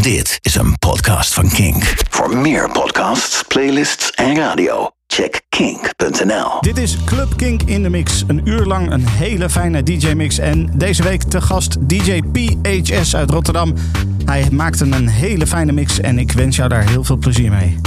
Dit is een podcast van Kink. Voor meer podcasts, playlists en radio, check kink.nl. Dit is Club Kink in de Mix. Een uur lang een hele fijne DJ-mix. En deze week te gast DJ PHS uit Rotterdam. Hij maakte een hele fijne mix en ik wens jou daar heel veel plezier mee.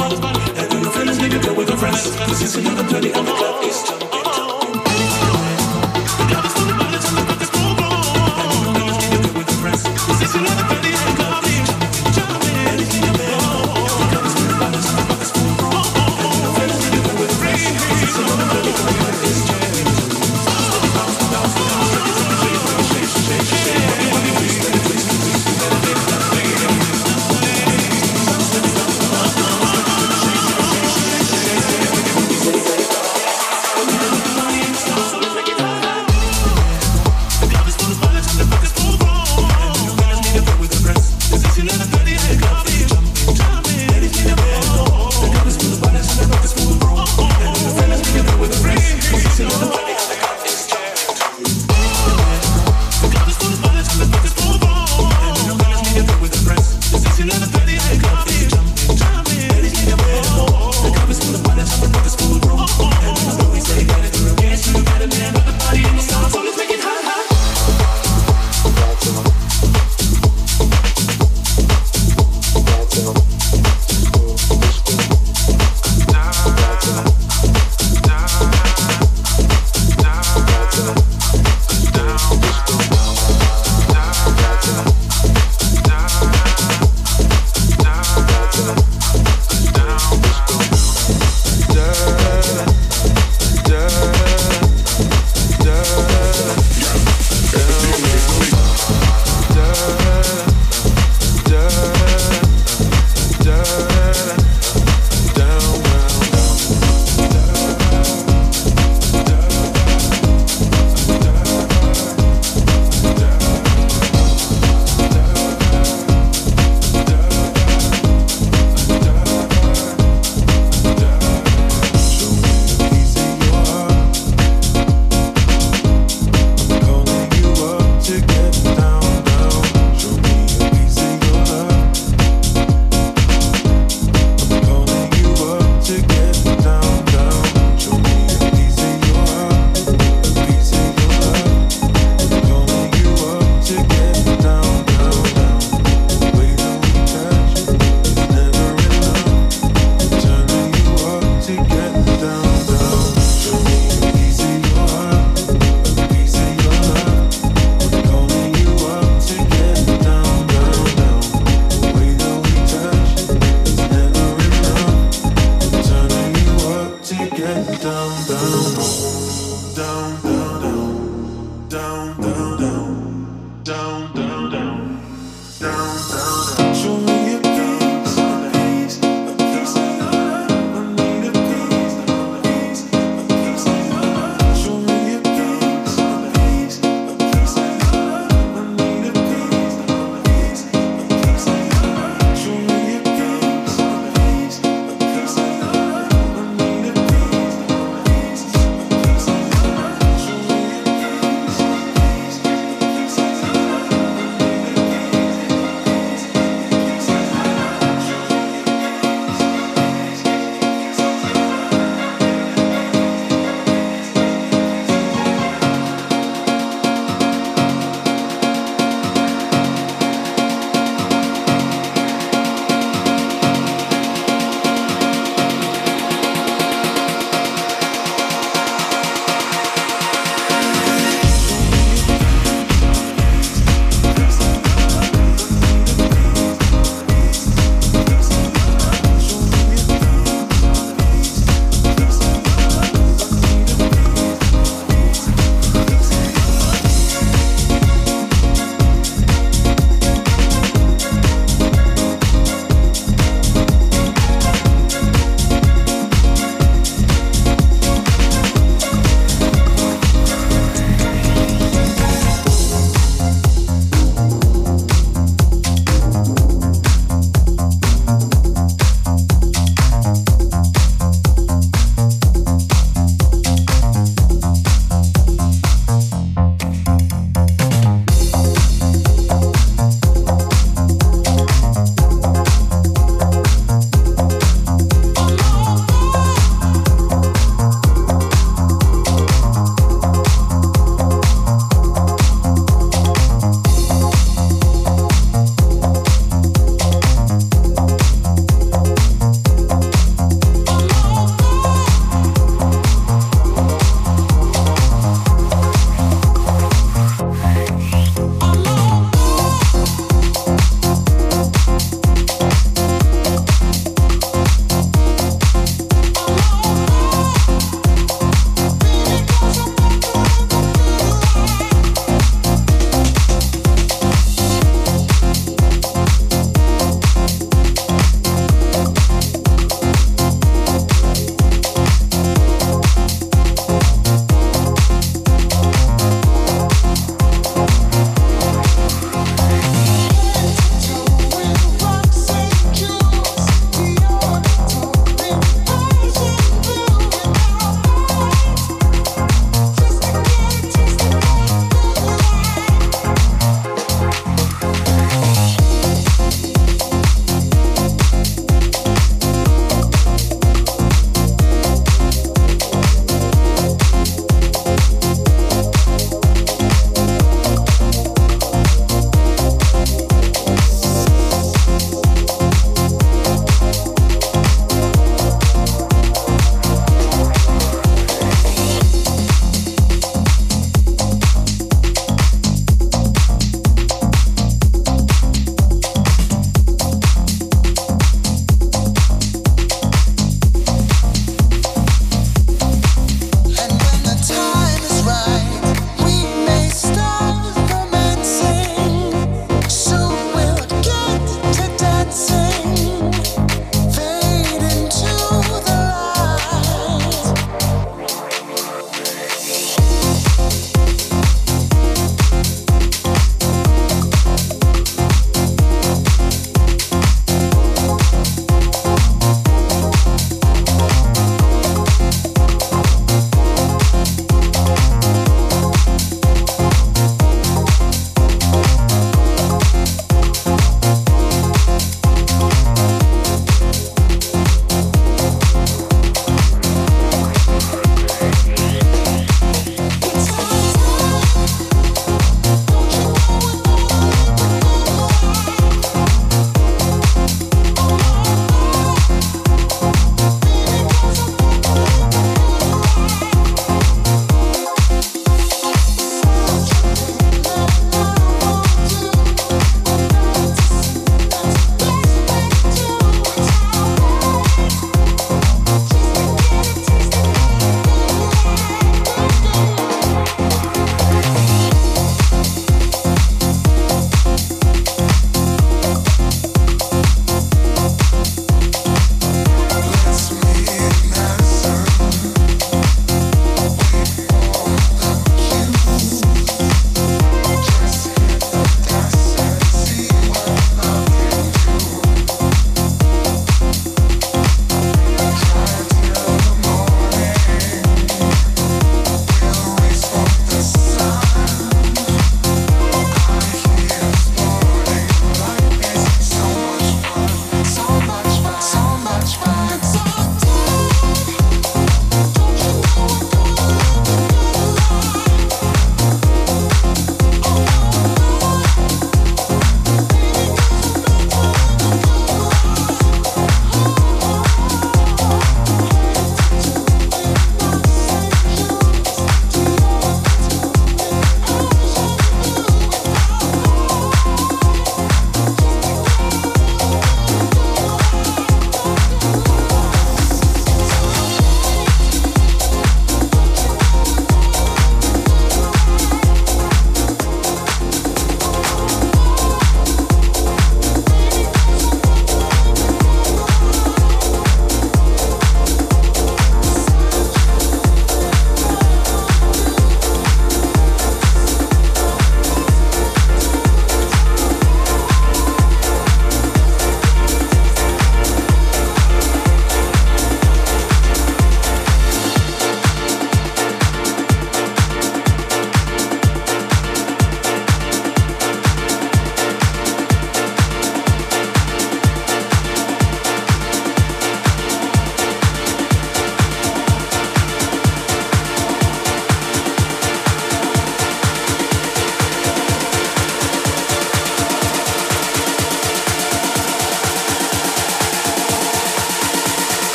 And when the feelings leave you, go with your friends. Cause it's another dirty on the club. is time.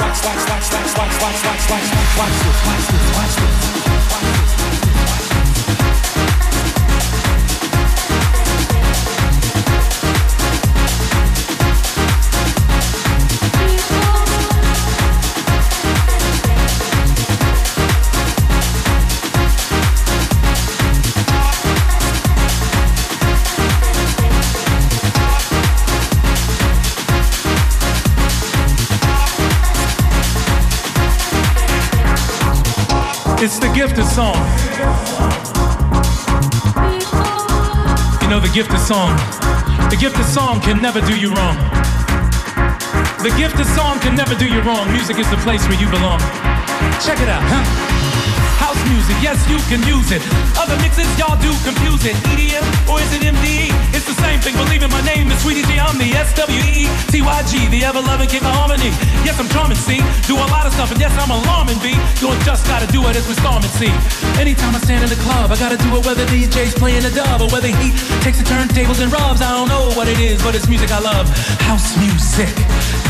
watch this, watch this, watch this, watch this, watch this, watch this, watch this, watch this, watch this, watch this. It's the gift of song. You know, the gift of song. The gift of song can never do you wrong. The gift of song can never do you wrong. Music is the place where you belong. Check it out, huh? House music, yes, you can use it. Other mixes, y'all do confuse it. EDM or is it MDE? It's the same thing. Believe in my name is Sweety G. I'm the S-W-E-T-Y-G, the ever-loving king of harmony. Yes, I'm charming, see. Do a lot of stuff, and yes, I'm alarming, B. Don't just gotta do it as we storm and see. Anytime I stand in the club, I gotta do it whether DJ's playing a dub or whether he takes the turntables and rubs. I don't know what it is, but it's music I love. House music.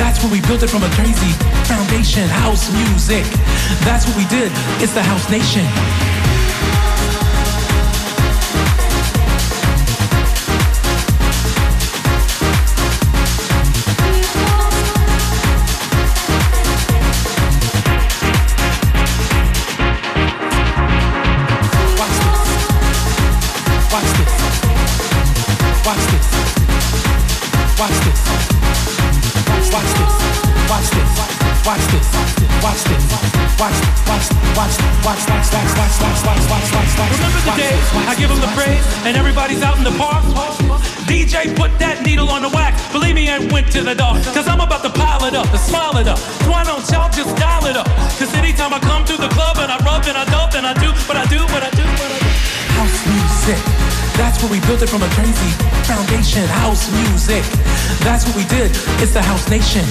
That's where we built it from a crazy foundation. House music. That's what we did. It's the house nation. Remember the days I give them the praise and everybody's out in the park? DJ put that needle on the wax. Believe me, I went to the dark. Cause I'm about to pile it up, to smile it up. So why don't y'all just dial it up? Cause anytime I come to the club and I rub and I dub and I do what I do, what I do, what I do. House music. That's where we built it from a crazy foundation. House music. That's what we did. It's the house nation.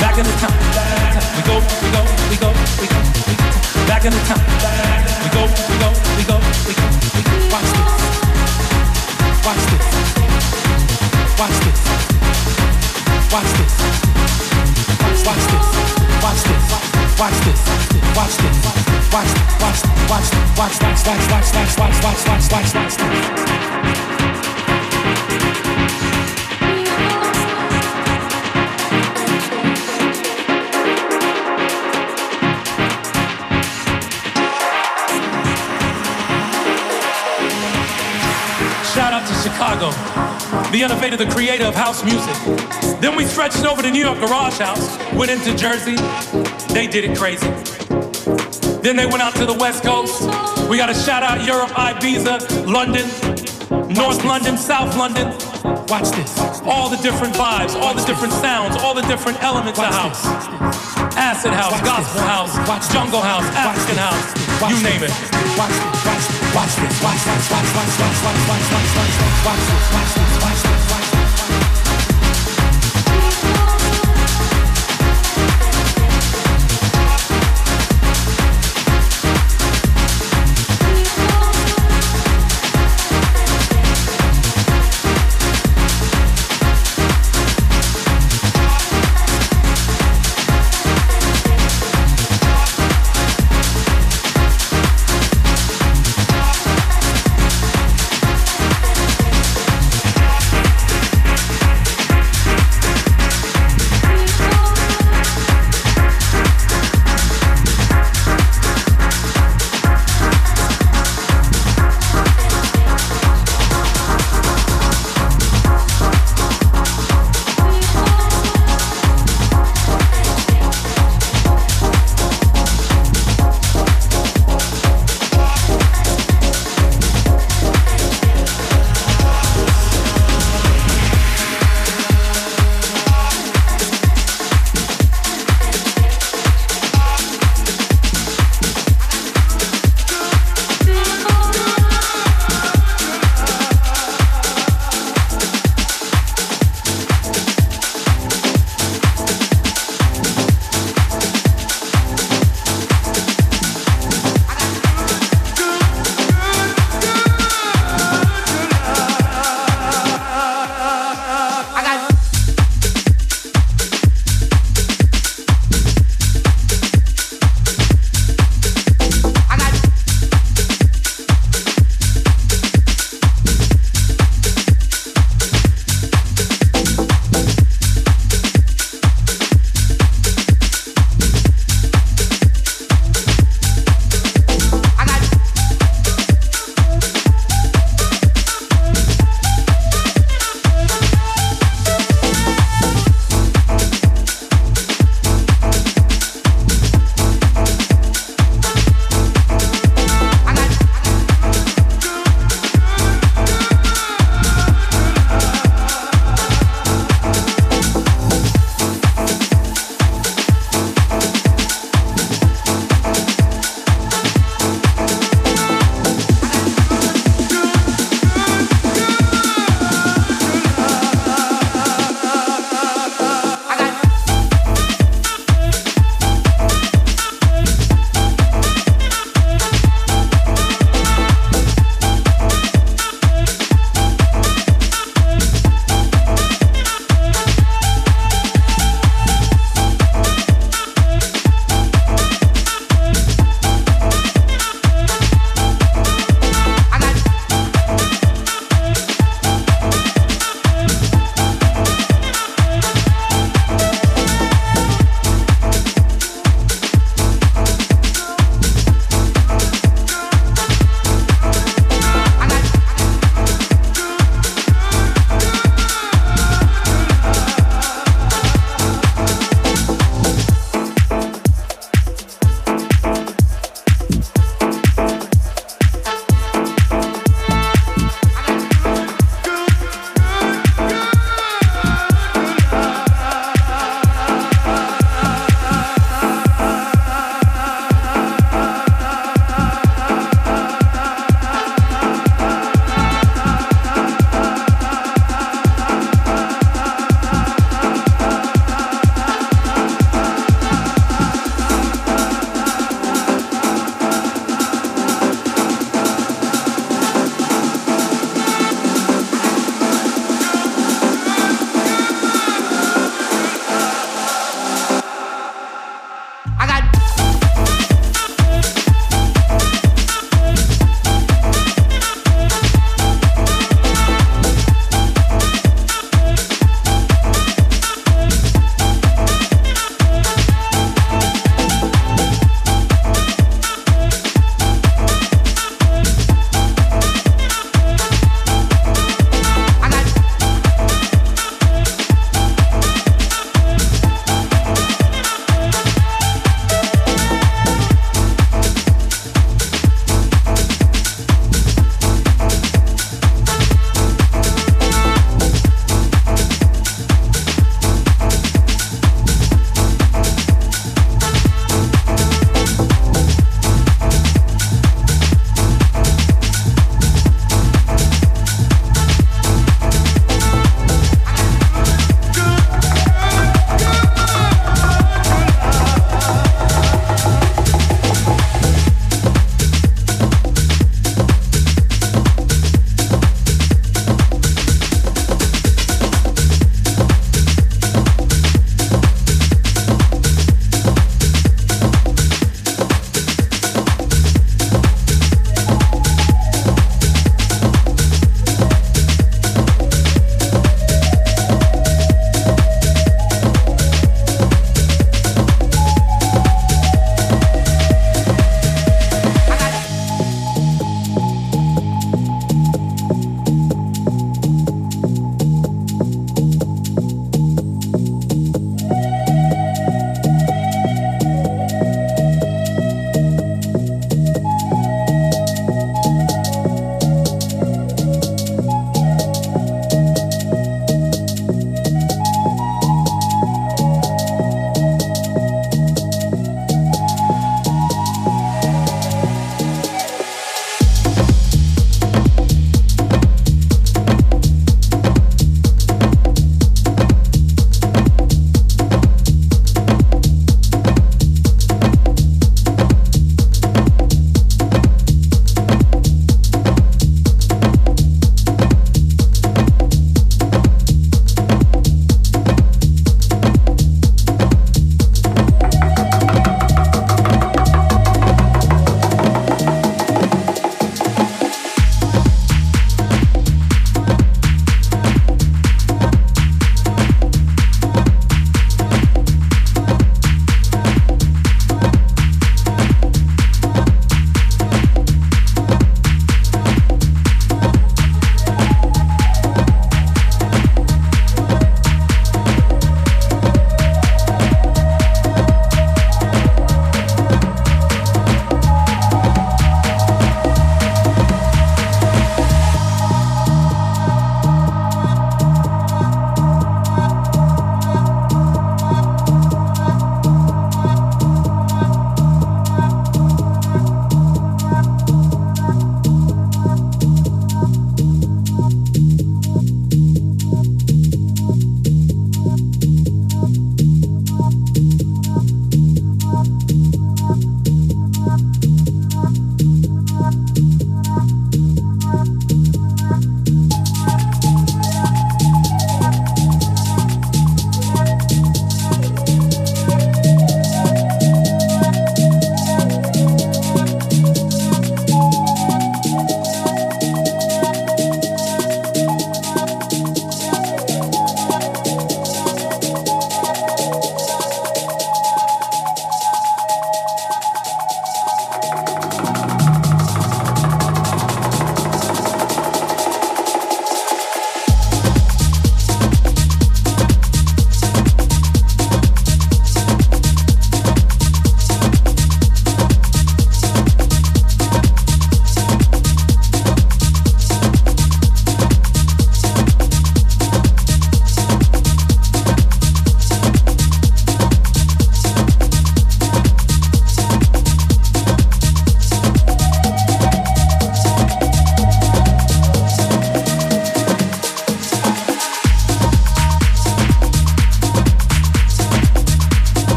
Back in the time. We go, we go, we go, we go. Back in the time. We go, we go, we go, we go. Watch this. Watch this. Watch this. Watch this. Watch, this. Watch this. Watch this. Watch this. Watch, watch, watch, watch, watch, watch, watch, watch, watch, watch, watch, watch, watch Chicago, the innovator, the creator of house music. Then we stretched over to New York Garage House, went into Jersey, they did it crazy. Then they went out to the West Coast. We got to shout out Europe, Ibiza, London, North London, South London. Watch this. All the different vibes, all the different sounds, all the different elements of house. Acid house, gospel house, jungle house, African house, you name it. Watch this, watch this, watch this, watch this, watch, watch, watch, watch, watch, watch, watch, watch, watch this, watch this, watch this, watch this.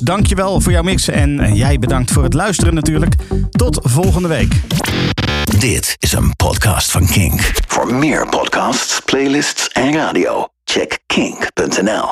Dankjewel voor jouw mix. En jij bedankt voor het luisteren natuurlijk. Tot volgende week. Dit is een podcast van Kink. Voor meer podcasts, playlists en radio, check kink.nl.